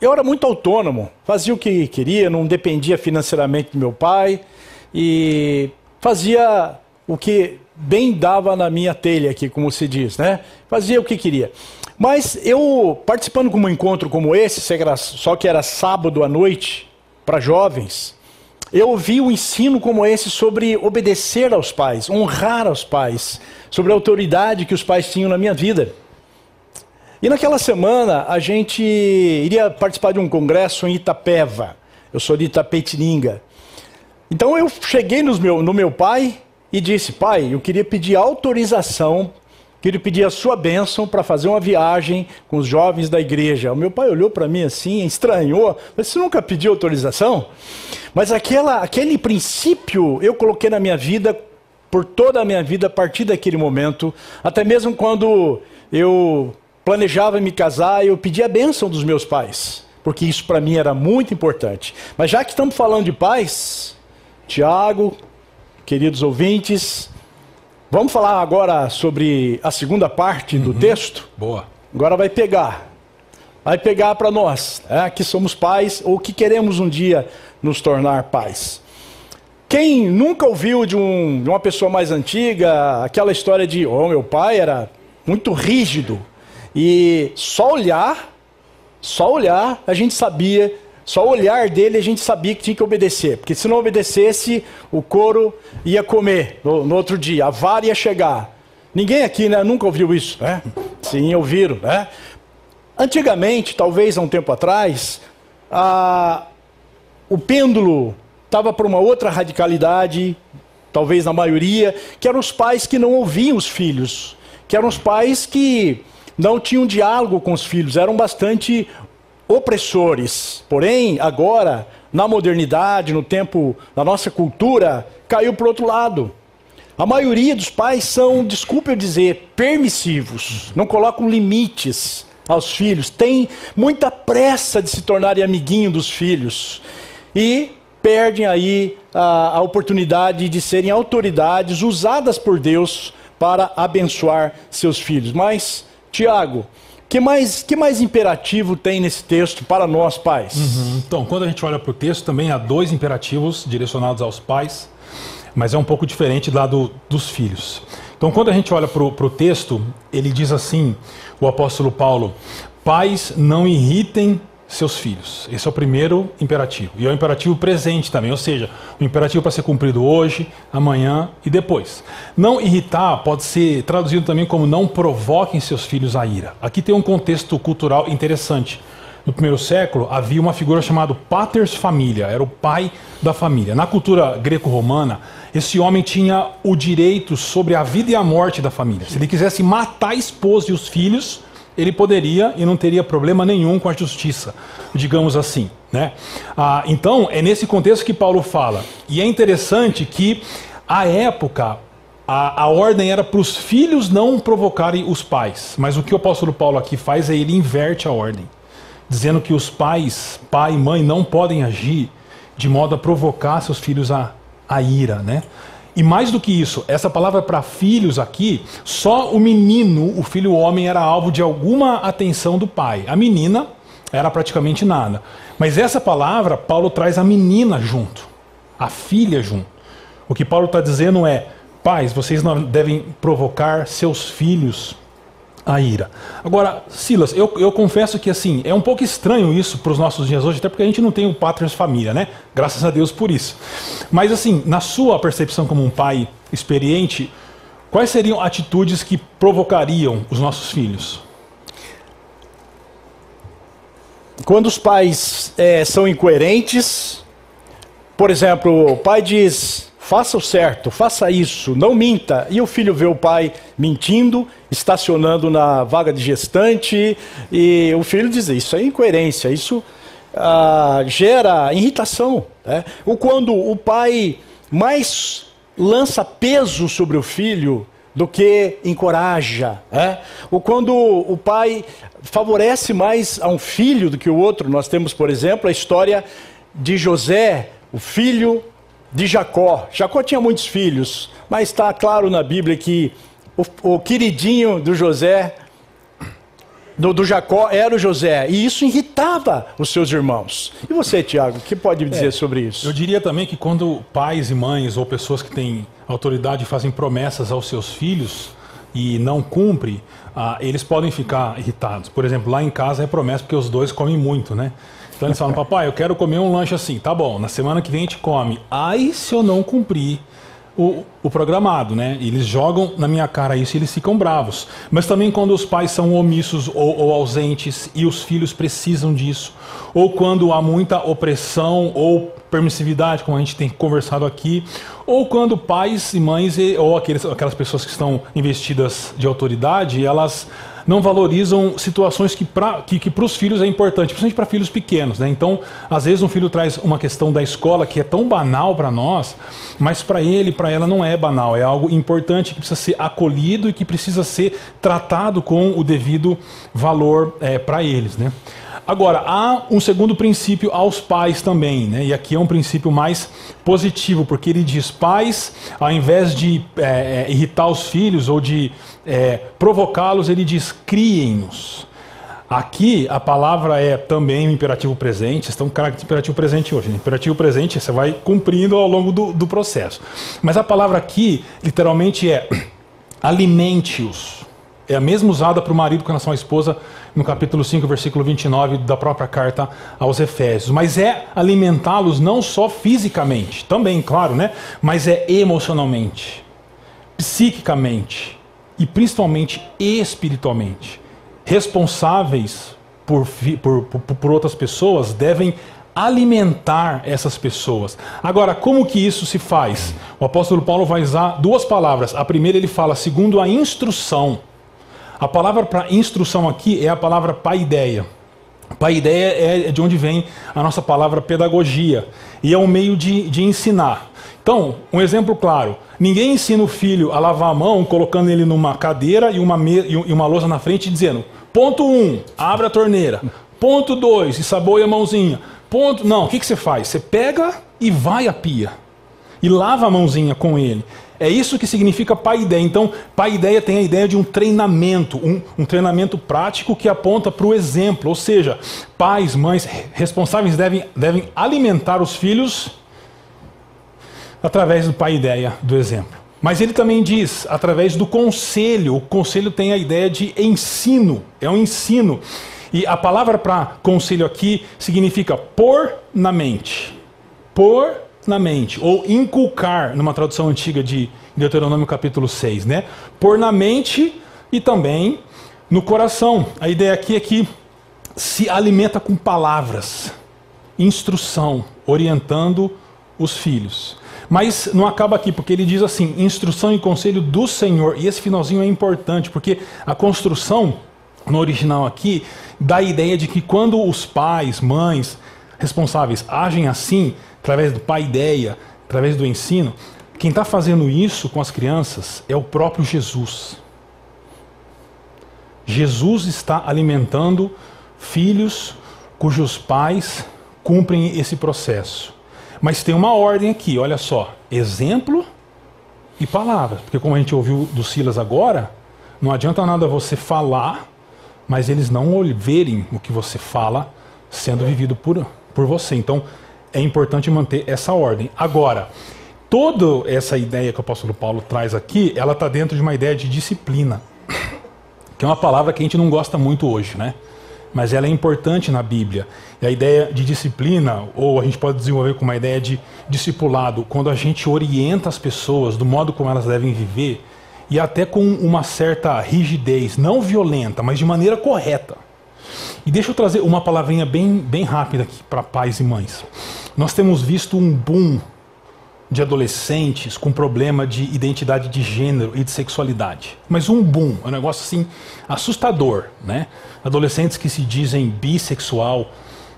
eu era muito autônomo, fazia o que queria, não dependia financeiramente do meu pai e fazia o que bem dava na minha telha aqui, como se diz, né? Fazia o que queria. Mas eu, participando de um encontro como esse, só que era sábado à noite, para jovens, eu ouvi um ensino como esse sobre obedecer aos pais, honrar aos pais, sobre a autoridade que os pais tinham na minha vida. E naquela semana a gente iria participar de um congresso em Itapeva. Eu sou de Itapetininga. Então eu cheguei no meu, no meu pai e disse: Pai, eu queria pedir autorização, queria pedir a sua bênção para fazer uma viagem com os jovens da igreja. O meu pai olhou para mim assim, estranhou. Você nunca pediu autorização? Mas aquela, aquele princípio eu coloquei na minha vida por toda a minha vida a partir daquele momento, até mesmo quando eu planejava me casar, eu pedi a bênção dos meus pais, porque isso para mim era muito importante. Mas já que estamos falando de pais, Tiago, queridos ouvintes, vamos falar agora sobre a segunda parte do uhum. texto? Boa. Agora vai pegar. Vai pegar para nós, é, que somos pais ou que queremos um dia nos tornar pais. Quem nunca ouviu de, um, de uma pessoa mais antiga aquela história de, oh, meu pai era muito rígido e só olhar, só olhar, a gente sabia, só olhar dele a gente sabia que tinha que obedecer, porque se não obedecesse, o couro ia comer no, no outro dia, a vara ia chegar. Ninguém aqui né, nunca ouviu isso, né? Sim, ouviram, né? Antigamente, talvez há um tempo atrás, a, o pêndulo estava para uma outra radicalidade, talvez na maioria, que eram os pais que não ouviam os filhos, que eram os pais que não tinham diálogo com os filhos, eram bastante opressores. Porém, agora, na modernidade, no tempo da nossa cultura, caiu para o outro lado. A maioria dos pais são, desculpe eu dizer, permissivos, não colocam limites aos filhos, têm muita pressa de se tornarem amiguinho dos filhos. E perdem aí a, a oportunidade de serem autoridades usadas por Deus para abençoar seus filhos. Mas, Tiago, que mais, que mais imperativo tem nesse texto para nós pais? Uhum. Então, quando a gente olha para o texto, também há dois imperativos direcionados aos pais, mas é um pouco diferente lá do, dos filhos. Então, quando a gente olha para o texto, ele diz assim: o apóstolo Paulo, pais não irritem seus filhos. Esse é o primeiro imperativo. E é o imperativo presente também, ou seja, o imperativo para ser cumprido hoje, amanhã e depois. Não irritar pode ser traduzido também como não provoquem seus filhos a ira. Aqui tem um contexto cultural interessante. No primeiro século havia uma figura chamada paters familia, era o pai da família. Na cultura greco-romana, esse homem tinha o direito sobre a vida e a morte da família. Se ele quisesse matar a esposa e os filhos, ele poderia e não teria problema nenhum com a justiça, digamos assim. Né? Ah, então, é nesse contexto que Paulo fala. E é interessante que, à época, a, a ordem era para os filhos não provocarem os pais. Mas o que o apóstolo Paulo aqui faz é ele inverte a ordem, dizendo que os pais, pai e mãe, não podem agir de modo a provocar seus filhos a, a ira. Né? E mais do que isso, essa palavra para filhos aqui, só o menino, o filho homem, era alvo de alguma atenção do pai. A menina era praticamente nada. Mas essa palavra, Paulo traz a menina junto, a filha junto. O que Paulo está dizendo é: pais, vocês não devem provocar seus filhos a ira. Agora, Silas, eu, eu confesso que assim, é um pouco estranho isso para os nossos dias hoje, até porque a gente não tem o Patrias Família, né? Graças a Deus por isso. Mas assim, na sua percepção como um pai experiente, quais seriam atitudes que provocariam os nossos filhos? Quando os pais é, são incoerentes, por exemplo, o pai diz: faça o certo, faça isso, não minta. E o filho vê o pai mentindo, estacionando na vaga de gestante, e o filho diz: Isso é incoerência, isso ah, gera irritação. Né? Ou quando o pai mais lança peso sobre o filho do que encoraja. Né? Ou quando o pai favorece mais a um filho do que o outro. Nós temos, por exemplo, a história de José, o filho de Jacó. Jacó tinha muitos filhos, mas está claro na Bíblia que o, o queridinho do José, do, do, Jacó, era o José. E isso irritava os seus irmãos. E você, Tiago, o que pode dizer é, sobre isso? Eu diria também que quando pais e mães ou pessoas que têm autoridade fazem promessas aos seus filhos e não cumprem, ah, eles podem ficar irritados. Por exemplo, lá em casa é promessa porque os dois comem muito, né? Então eles falam, papai, eu quero comer um lanche assim. Tá bom, na semana que vem a gente come. Aí se eu não cumprir o, o programado, né? Eles jogam na minha cara isso e eles ficam bravos. Mas também quando os pais são omissos ou, ou ausentes e os filhos precisam disso. Ou quando há muita opressão ou permissividade, como a gente tem conversado aqui, ou quando pais e mães ou aqueles, aquelas pessoas que estão investidas de autoridade, elas não valorizam situações que para que, que os filhos é importante, principalmente para filhos pequenos. Né? Então, às vezes um filho traz uma questão da escola que é tão banal para nós, mas para ele, para ela não é banal, é algo importante que precisa ser acolhido e que precisa ser tratado com o devido valor é, para eles. Né? Agora, há um segundo princípio aos pais também, né? e aqui é um princípio mais positivo, porque ele diz: pais, ao invés de é, irritar os filhos ou de é, provocá-los, ele diz: criem-nos. Aqui a palavra é também o imperativo presente, estão com imperativo presente hoje. Né? Imperativo presente você vai cumprindo ao longo do, do processo. Mas a palavra aqui, literalmente, é [CLEARS THROAT] alimente-os. É a mesma usada para o marido com relação à esposa no capítulo 5, versículo 29 da própria carta aos Efésios. Mas é alimentá-los não só fisicamente, também, claro, né? Mas é emocionalmente, psiquicamente e principalmente espiritualmente. Responsáveis por, por, por, outras pessoas devem alimentar essas pessoas. Agora, como que isso se faz? O apóstolo Paulo vai usar duas palavras. A primeira ele fala segundo a instrução. A palavra para instrução aqui é a palavra paideia. Paideia é de onde vem a nossa palavra pedagogia e é um meio de, de ensinar. Então, um exemplo claro: ninguém ensina o filho a lavar a mão colocando ele numa cadeira e uma, e uma lousa na frente dizendo: ponto 1, um, abre a torneira. Ponto 2, ensaboe a mãozinha. Ponto. Não, o que, que você faz? Você pega e vai à pia e lava a mãozinha com ele. É isso que significa paideia. Então, paideia tem a ideia de um treinamento, um, um treinamento prático que aponta para o exemplo. Ou seja, pais, mães responsáveis devem, devem alimentar os filhos através do paideia, do exemplo. Mas ele também diz através do conselho. O conselho tem a ideia de ensino, é um ensino. E a palavra para conselho aqui significa pôr na mente. Pôr na mente, ou inculcar, numa tradução antiga de Deuteronômio capítulo 6, né? Pôr na mente e também no coração. A ideia aqui é que se alimenta com palavras, instrução, orientando os filhos. Mas não acaba aqui, porque ele diz assim: instrução e conselho do Senhor. E esse finalzinho é importante, porque a construção, no original aqui, dá a ideia de que quando os pais, mães responsáveis agem assim, através do pai ideia, através do ensino, quem está fazendo isso com as crianças é o próprio Jesus. Jesus está alimentando filhos cujos pais cumprem esse processo. Mas tem uma ordem aqui, olha só: exemplo e palavras. Porque, como a gente ouviu do Silas agora, não adianta nada você falar, mas eles não verem o que você fala sendo vivido por, por você. Então, é importante manter essa ordem. Agora, toda essa ideia que o apóstolo Paulo traz aqui, ela está dentro de uma ideia de disciplina, que é uma palavra que a gente não gosta muito hoje, né? Mas ela é importante na Bíblia. E a ideia de disciplina, ou a gente pode desenvolver com uma ideia de discipulado, quando a gente orienta as pessoas do modo como elas devem viver, e até com uma certa rigidez, não violenta, mas de maneira correta. E deixa eu trazer uma palavrinha bem, bem rápida aqui para pais e mães. Nós temos visto um boom de adolescentes com problema de identidade de gênero e de sexualidade. Mas um boom, é um negócio assim assustador, né? Adolescentes que se dizem bissexual,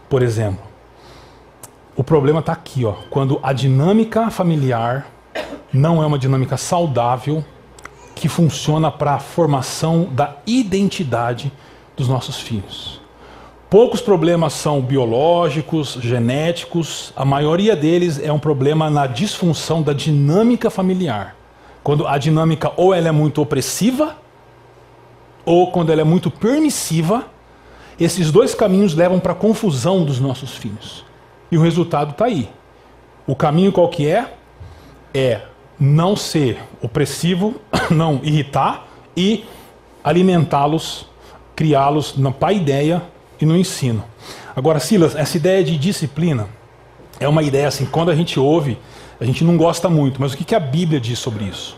por exemplo. O problema está aqui, ó, quando a dinâmica familiar não é uma dinâmica saudável que funciona para a formação da identidade dos nossos filhos. Poucos problemas são biológicos, genéticos, a maioria deles é um problema na disfunção da dinâmica familiar. Quando a dinâmica ou ela é muito opressiva, ou quando ela é muito permissiva, esses dois caminhos levam para a confusão dos nossos filhos. E o resultado está aí. O caminho qual que é? É não ser opressivo, [COUGHS] não irritar e alimentá-los, criá-los na paideia e no ensino. Agora, Silas, essa ideia de disciplina é uma ideia assim, quando a gente ouve, a gente não gosta muito, mas o que a Bíblia diz sobre isso?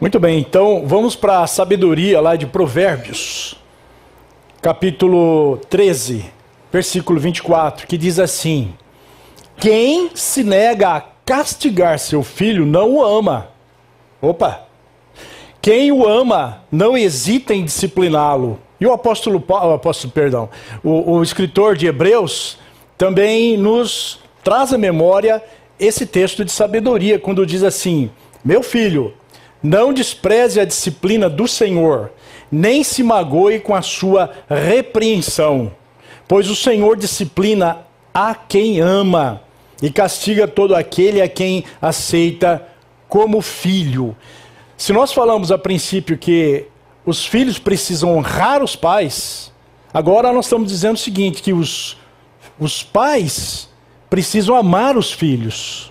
Muito bem, então vamos para a sabedoria lá de Provérbios, capítulo 13, versículo 24, que diz assim: Quem se nega a castigar seu filho não o ama. Opa! Quem o ama não hesita em discipliná-lo. E o apóstolo, Paulo, apóstolo, perdão, o, o escritor de Hebreus também nos traz à memória esse texto de sabedoria, quando diz assim: Meu filho, não despreze a disciplina do Senhor, nem se magoe com a sua repreensão, pois o Senhor disciplina a quem ama e castiga todo aquele a quem aceita como filho. Se nós falamos a princípio que os filhos precisam honrar os pais, agora nós estamos dizendo o seguinte: que os, os pais precisam amar os filhos.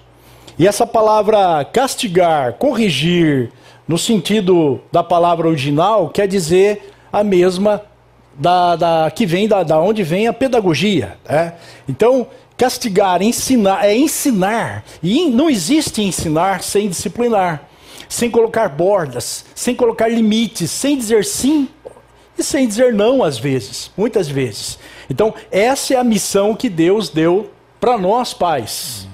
E essa palavra castigar, corrigir, no sentido da palavra original, quer dizer a mesma da, da que vem da, da onde vem a pedagogia. Né? Então, castigar, ensinar, é ensinar. E não existe ensinar sem disciplinar, sem colocar bordas, sem colocar limites, sem dizer sim e sem dizer não às vezes, muitas vezes. Então, essa é a missão que Deus deu para nós pais.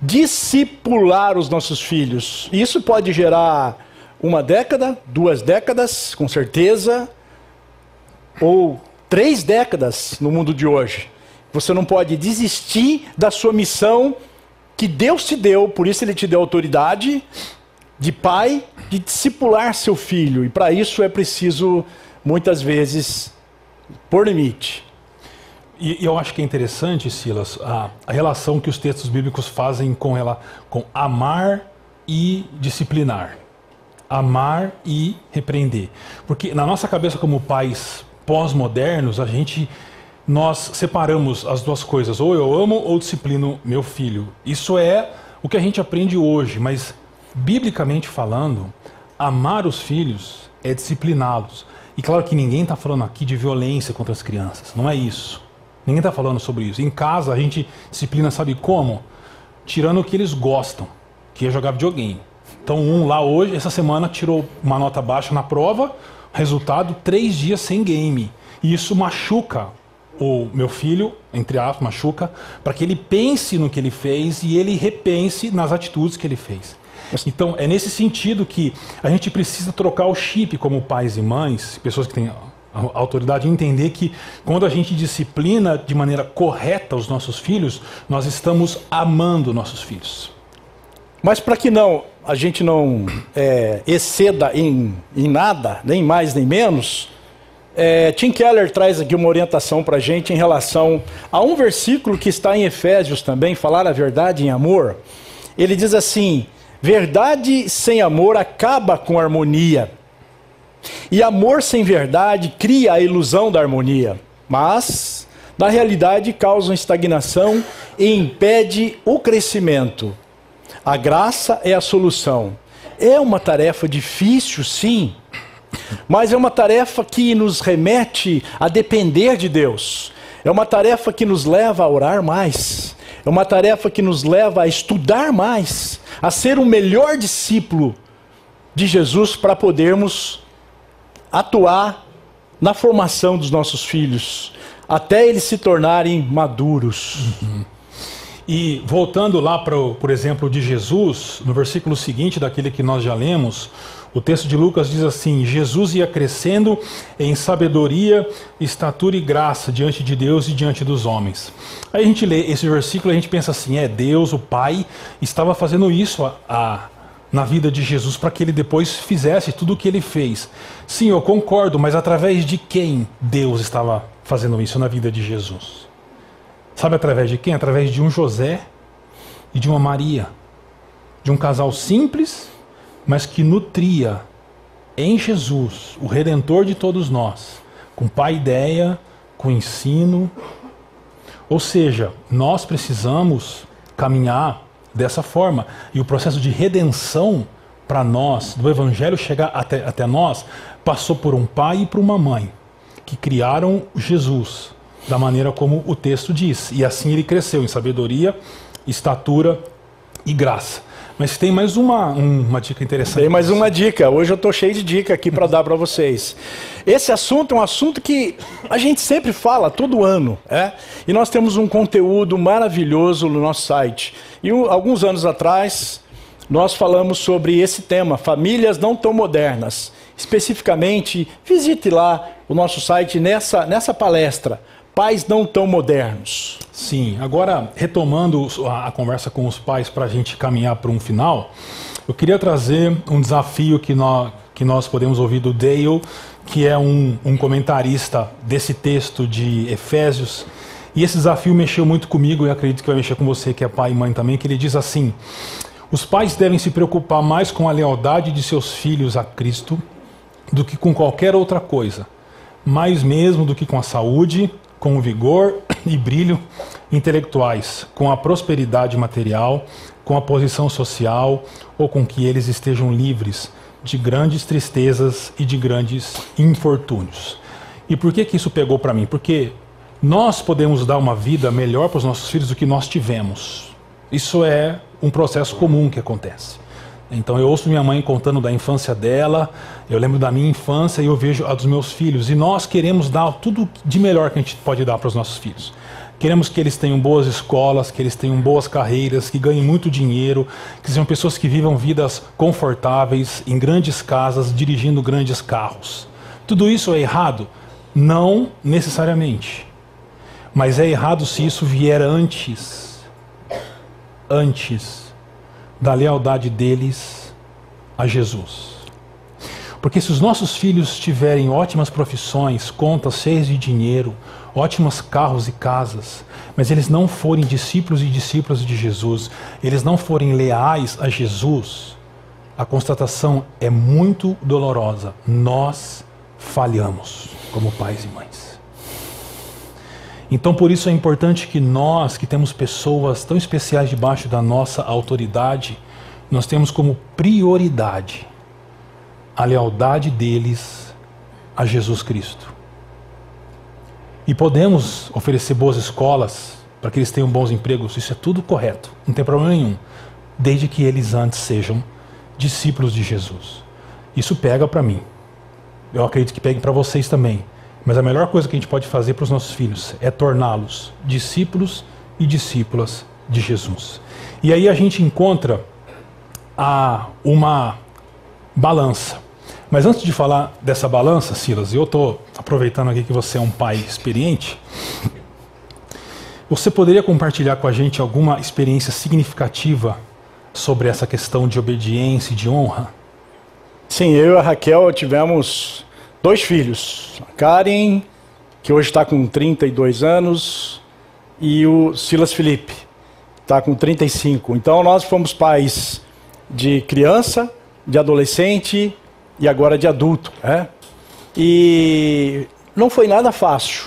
Discipular os nossos filhos. Isso pode gerar uma década, duas décadas, com certeza, ou três décadas no mundo de hoje. Você não pode desistir da sua missão que Deus te deu, por isso Ele te deu autoridade de pai, de discipular seu filho. E para isso é preciso, muitas vezes, pôr limite. E eu acho que é interessante, Silas, a, a relação que os textos bíblicos fazem com ela, com amar e disciplinar amar e repreender. Porque na nossa cabeça como pais pós-modernos, a gente nós separamos as duas coisas, ou eu amo ou disciplino meu filho. Isso é o que a gente aprende hoje, mas biblicamente falando, amar os filhos é discipliná-los. E claro que ninguém está falando aqui de violência contra as crianças, não é isso. Ninguém está falando sobre isso. Em casa a gente disciplina, sabe como? Tirando o que eles gostam, que é jogar videogame. Então, um lá hoje, essa semana, tirou uma nota baixa na prova, resultado, três dias sem game. E isso machuca o meu filho, entre aspas, machuca, para que ele pense no que ele fez e ele repense nas atitudes que ele fez. Então, é nesse sentido que a gente precisa trocar o chip como pais e mães, pessoas que têm autoridade, entender que quando a gente disciplina de maneira correta os nossos filhos, nós estamos amando nossos filhos. Mas para que não a gente não é, exceda em, em nada, nem mais nem menos, é, Tim Keller traz aqui uma orientação para a gente em relação a um versículo que está em Efésios também, falar a verdade em amor. Ele diz assim: verdade sem amor acaba com harmonia, e amor sem verdade cria a ilusão da harmonia, mas na realidade causa estagnação e impede o crescimento. A graça é a solução. É uma tarefa difícil, sim, mas é uma tarefa que nos remete a depender de Deus. É uma tarefa que nos leva a orar mais. É uma tarefa que nos leva a estudar mais, a ser o melhor discípulo de Jesus para podermos atuar na formação dos nossos filhos, até eles se tornarem maduros. Uhum. E voltando lá para, por exemplo, de Jesus, no versículo seguinte daquele que nós já lemos, o texto de Lucas diz assim: Jesus ia crescendo em sabedoria, estatura e graça diante de Deus e diante dos homens. Aí a gente lê esse versículo e a gente pensa assim: é Deus, o Pai, estava fazendo isso a, a na vida de Jesus para que ele depois fizesse tudo o que ele fez. Sim, eu concordo, mas através de quem Deus estava fazendo isso na vida de Jesus? Sabe através de quem? Através de um José e de uma Maria. De um casal simples, mas que nutria em Jesus, o redentor de todos nós, com pai ideia, com ensino. Ou seja, nós precisamos caminhar dessa forma. E o processo de redenção para nós, do Evangelho chegar até, até nós, passou por um pai e por uma mãe que criaram Jesus da maneira como o texto diz. E assim ele cresceu em sabedoria, estatura e graça. Mas tem mais uma, uma dica interessante. Tem mais uma dica. Hoje eu estou cheio de dica aqui para dar para vocês. Esse assunto é um assunto que a gente sempre fala todo ano, é? E nós temos um conteúdo maravilhoso no nosso site. E um, alguns anos atrás nós falamos sobre esse tema, famílias não tão modernas. Especificamente, visite lá o nosso site nessa, nessa palestra pais não tão modernos. Sim, agora retomando a, conversa com os pais para a gente caminhar para um final, eu queria trazer um desafio que nós, que nós podemos ouvir do Dale, que é um, um comentarista desse texto de Efésios. E esse desafio mexeu muito comigo e acredito que vai mexer com você, que é pai e mãe também, que ele diz assim: os pais devem se preocupar mais com a lealdade de seus filhos a Cristo do que com qualquer outra coisa, mais mesmo do que com a saúde, com vigor [COUGHS] e brilho intelectuais, com a prosperidade material, com a posição social ou com que eles estejam livres de grandes tristezas e de grandes infortúnios. E por que que isso pegou para mim? Porque nós podemos dar uma vida melhor para os nossos filhos do que nós tivemos. Isso é um processo comum que acontece. Então eu ouço minha mãe contando da infância dela, eu lembro da minha infância e eu vejo a dos meus filhos. E nós queremos dar tudo de melhor que a gente pode dar para os nossos filhos. Queremos que eles tenham boas escolas, que eles tenham boas carreiras, que ganhem muito dinheiro, que sejam pessoas que vivam vidas confortáveis, em grandes casas, dirigindo grandes carros. Tudo isso é errado? Não necessariamente. Mas é errado se isso vier antes. Antes da lealdade deles a Jesus. Porque se os nossos filhos tiverem ótimas profissões, contas cheias de dinheiro, ótimos carros e casas, mas eles não forem discípulos e discípulas de Jesus, eles não forem leais a Jesus, a constatação é muito dolorosa. Nós falhamos como pais e mães. Então, por isso é importante que nós, que temos pessoas tão especiais debaixo da nossa autoridade, nós temos como prioridade a lealdade deles a Jesus Cristo. E podemos oferecer boas escolas para que eles tenham bons empregos, isso é tudo correto, não tem problema nenhum, desde que eles antes sejam discípulos de Jesus. Isso pega para mim. Eu acredito que pegue para vocês também. Mas a melhor coisa que a gente pode fazer para os nossos filhos é torná-los discípulos e discípulas de Jesus. E aí a gente encontra a, uma balança. Mas antes de falar dessa balança, Silas, eu estou aproveitando aqui que você é um pai experiente. Você poderia compartilhar com a gente alguma experiência significativa sobre essa questão de obediência e de honra? Sim, eu e a Raquel tivemos dois filhos. A Karen, que hoje está com 32 anos, e o Silas Felipe, está com 35. Então nós fomos pais de criança, de adolescente e agora de adulto. Né? E não foi nada fácil.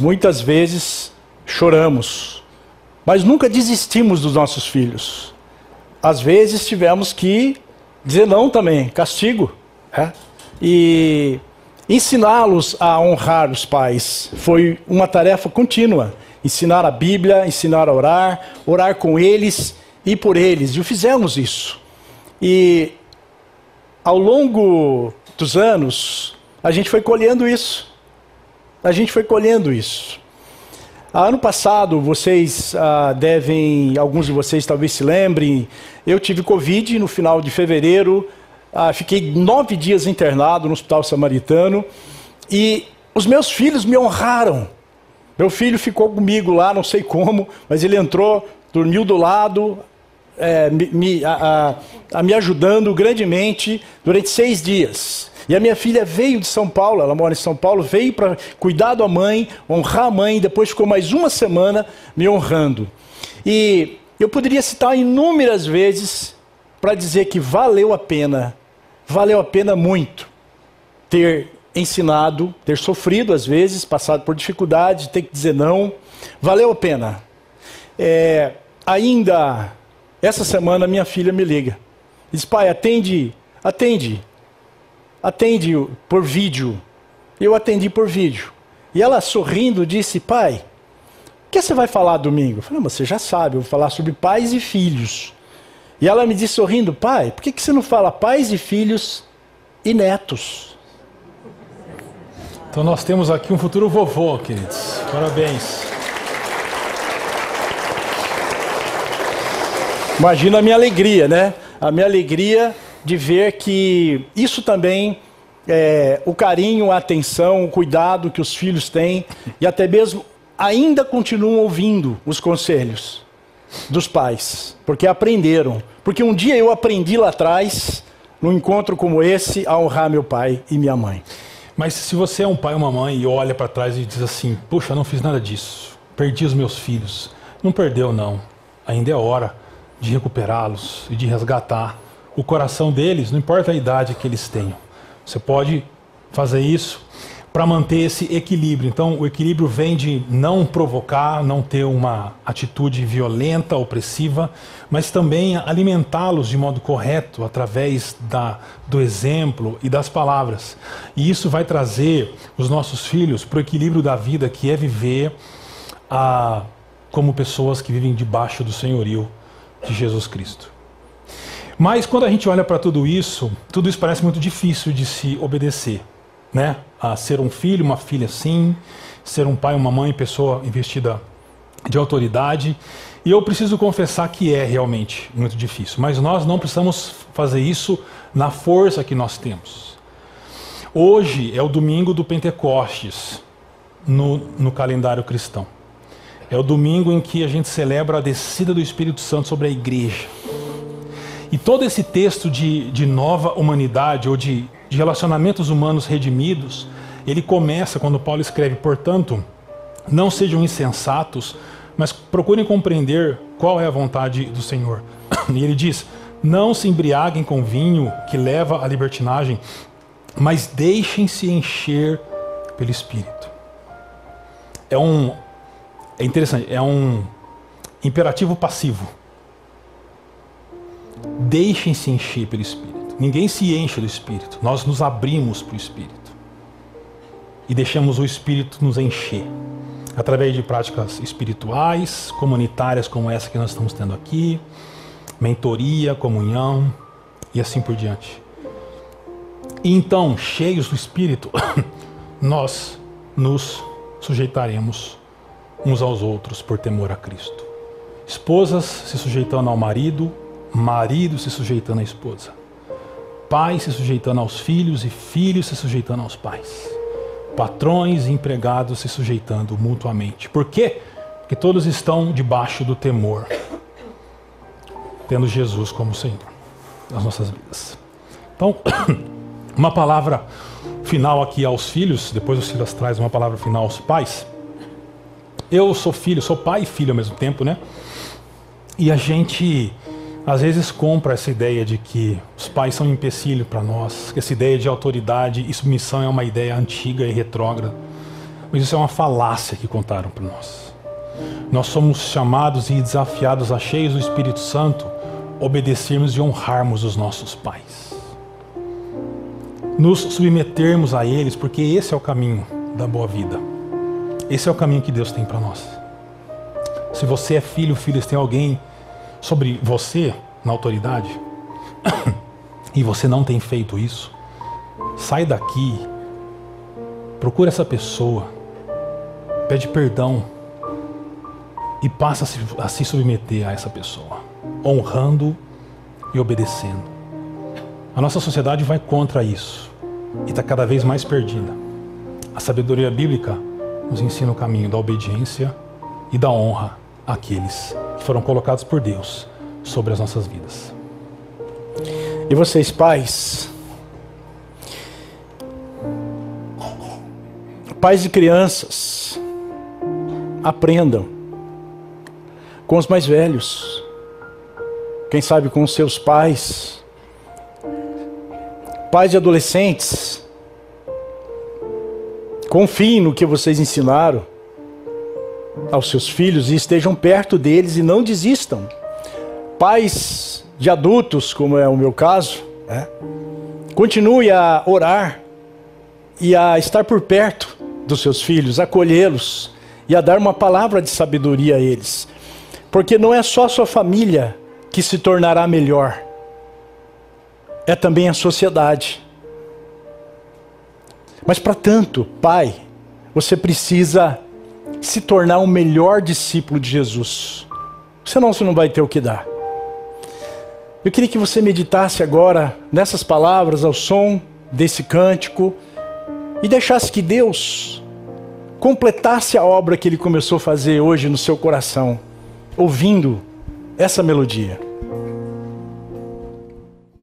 Muitas vezes choramos, mas nunca desistimos dos nossos filhos. Às vezes tivemos que dizer não também, castigo. Né? E ensiná-los a honrar os pais foi uma tarefa contínua. Ensinar a Bíblia, ensinar a orar, orar com eles e por eles. E fizemos isso. E ao longo dos anos, a gente foi colhendo isso. A gente foi colhendo isso. Ano passado, vocês ah, devem, alguns de vocês talvez se lembrem, eu tive Covid no final de fevereiro, ah, fiquei nove dias internado no Hospital Samaritano e os meus filhos me honraram. Meu filho ficou comigo lá, não sei como, mas ele entrou, dormiu do lado, é, me, a, a, a me ajudando grandemente durante seis dias. E a minha filha veio de São Paulo, ela mora em São Paulo, veio para cuidar da mãe, honrar a mãe, depois ficou mais uma semana me honrando. E eu poderia citar inúmeras vezes para dizer que valeu a pena valeu a pena muito ter ensinado, ter sofrido às vezes, passado por dificuldade, ter que dizer não. Valeu a pena. É, ainda essa semana minha filha me liga. Diz, pai, atende, atende, atende por vídeo. Eu atendi por vídeo. E ela sorrindo disse: Pai, o que você vai falar domingo? Eu falei: Mas você já sabe, eu vou falar sobre pais e filhos. E ela me disse sorrindo: Pai, por que você não fala pais e filhos e netos? Então nós temos aqui um futuro vovô, queridos. Parabéns. Imagina a minha alegria, né? A minha alegria de ver que isso também é, o carinho, a atenção, o cuidado que os filhos têm e até mesmo ainda continuam ouvindo os conselhos dos pais, porque aprenderam. Porque um dia eu aprendi lá atrás, num encontro como esse, a honrar meu pai e minha mãe. Mas se você é um pai ou uma mãe e olha para trás e diz assim: Puxa, não fiz nada disso, perdi os meus filhos. Não perdeu, não. Ainda é hora de recuperá-los e de resgatar o coração deles, não importa a idade que eles tenham. Você pode fazer isso para manter esse equilíbrio. Então, o equilíbrio vem de não provocar, não ter uma atitude violenta, opressiva, mas também alimentá-los de modo correto através da, do exemplo e das palavras. E isso vai trazer os nossos filhos para o equilíbrio da vida, que é viver como pessoas que vivem debaixo do senhorio de Jesus Cristo. Mas quando a gente olha para tudo isso, tudo isso parece muito difícil de se obedecer, né? A ser um filho, uma filha sim, ser um pai, uma mãe, pessoa investida de autoridade. E eu preciso confessar que é realmente muito difícil, mas nós não precisamos fazer isso na força que nós temos. Hoje é o domingo do Pentecostes no, no calendário cristão. É o domingo em que a gente celebra a descida do Espírito Santo sobre a igreja. E todo esse texto de, de nova humanidade ou de, de relacionamentos humanos redimidos, ele começa quando Paulo escreve, portanto, não sejam insensatos, mas procurem compreender qual é a vontade do Senhor. [COUGHS] E ele diz: não se embriaguem com vinho que leva à libertinagem, mas deixem-se encher pelo Espírito. É um é interessante, é um imperativo passivo. Deixem-se encher pelo Espírito. Ninguém se enche do Espírito. Nós nos abrimos para o Espírito. E deixamos o Espírito nos encher. Através de práticas espirituais, comunitárias como essa que nós estamos tendo aqui, mentoria, comunhão e assim por diante. E então, cheios do Espírito, [COUGHS] nós nos sujeitaremos uns aos outros por temor a Cristo. Esposas se sujeitando ao marido, marido se sujeitando à esposa, pais se sujeitando aos filhos e filhos se sujeitando aos pais, patrões e empregados se sujeitando mutuamente. Por quê? Porque todos estão debaixo do temor, tendo Jesus como Senhor nas nossas vidas. Então, [COUGHS] uma palavra final aqui aos filhos, depois o Silas traz uma palavra final aos pais. Eu sou filho, sou pai e filho ao mesmo tempo, né? E a gente às vezes compra essa ideia de que os pais são um empecilho para nós, que essa ideia de autoridade e submissão é uma ideia antiga e retrógrada. Mas isso é uma falácia que contaram para nós. Nós somos chamados e desafiados a cheios do Espírito Santo obedecermos e honrarmos os nossos pais. Nos submetermos a eles, porque esse é o caminho da boa vida. Esse é o caminho que Deus tem para nós. Se você é filho, se tem alguém sobre você na autoridade [COUGHS] e você não tem feito isso, sai daqui, procura essa pessoa, pede perdão e passa a se, a se submeter a essa pessoa, honrando e obedecendo. A nossa sociedade vai contra isso e está cada vez mais perdida. A sabedoria bíblica nos ensina o caminho da obediência e da honra àqueles que foram colocados por Deus sobre as nossas vidas. E vocês, pais, pais de crianças, aprendam com os mais velhos, quem sabe com os seus pais, pais de adolescentes, confiem no que vocês ensinaram aos seus filhos e estejam perto deles e não desistam. Pais de adultos, como é o meu caso, né? continue a orar e a estar por perto dos seus filhos, acolhê-los e a dar uma palavra de sabedoria a eles. Porque não é só a sua família que se tornará melhor, é também a sociedade. Mas para tanto, pai, você precisa se tornar um melhor discípulo de Jesus. Senão você não vai ter o que dar. Eu queria que você meditasse agora nessas palavras ao som desse cântico e deixasse que Deus completasse a obra que ele começou a fazer hoje no seu coração, ouvindo essa melodia.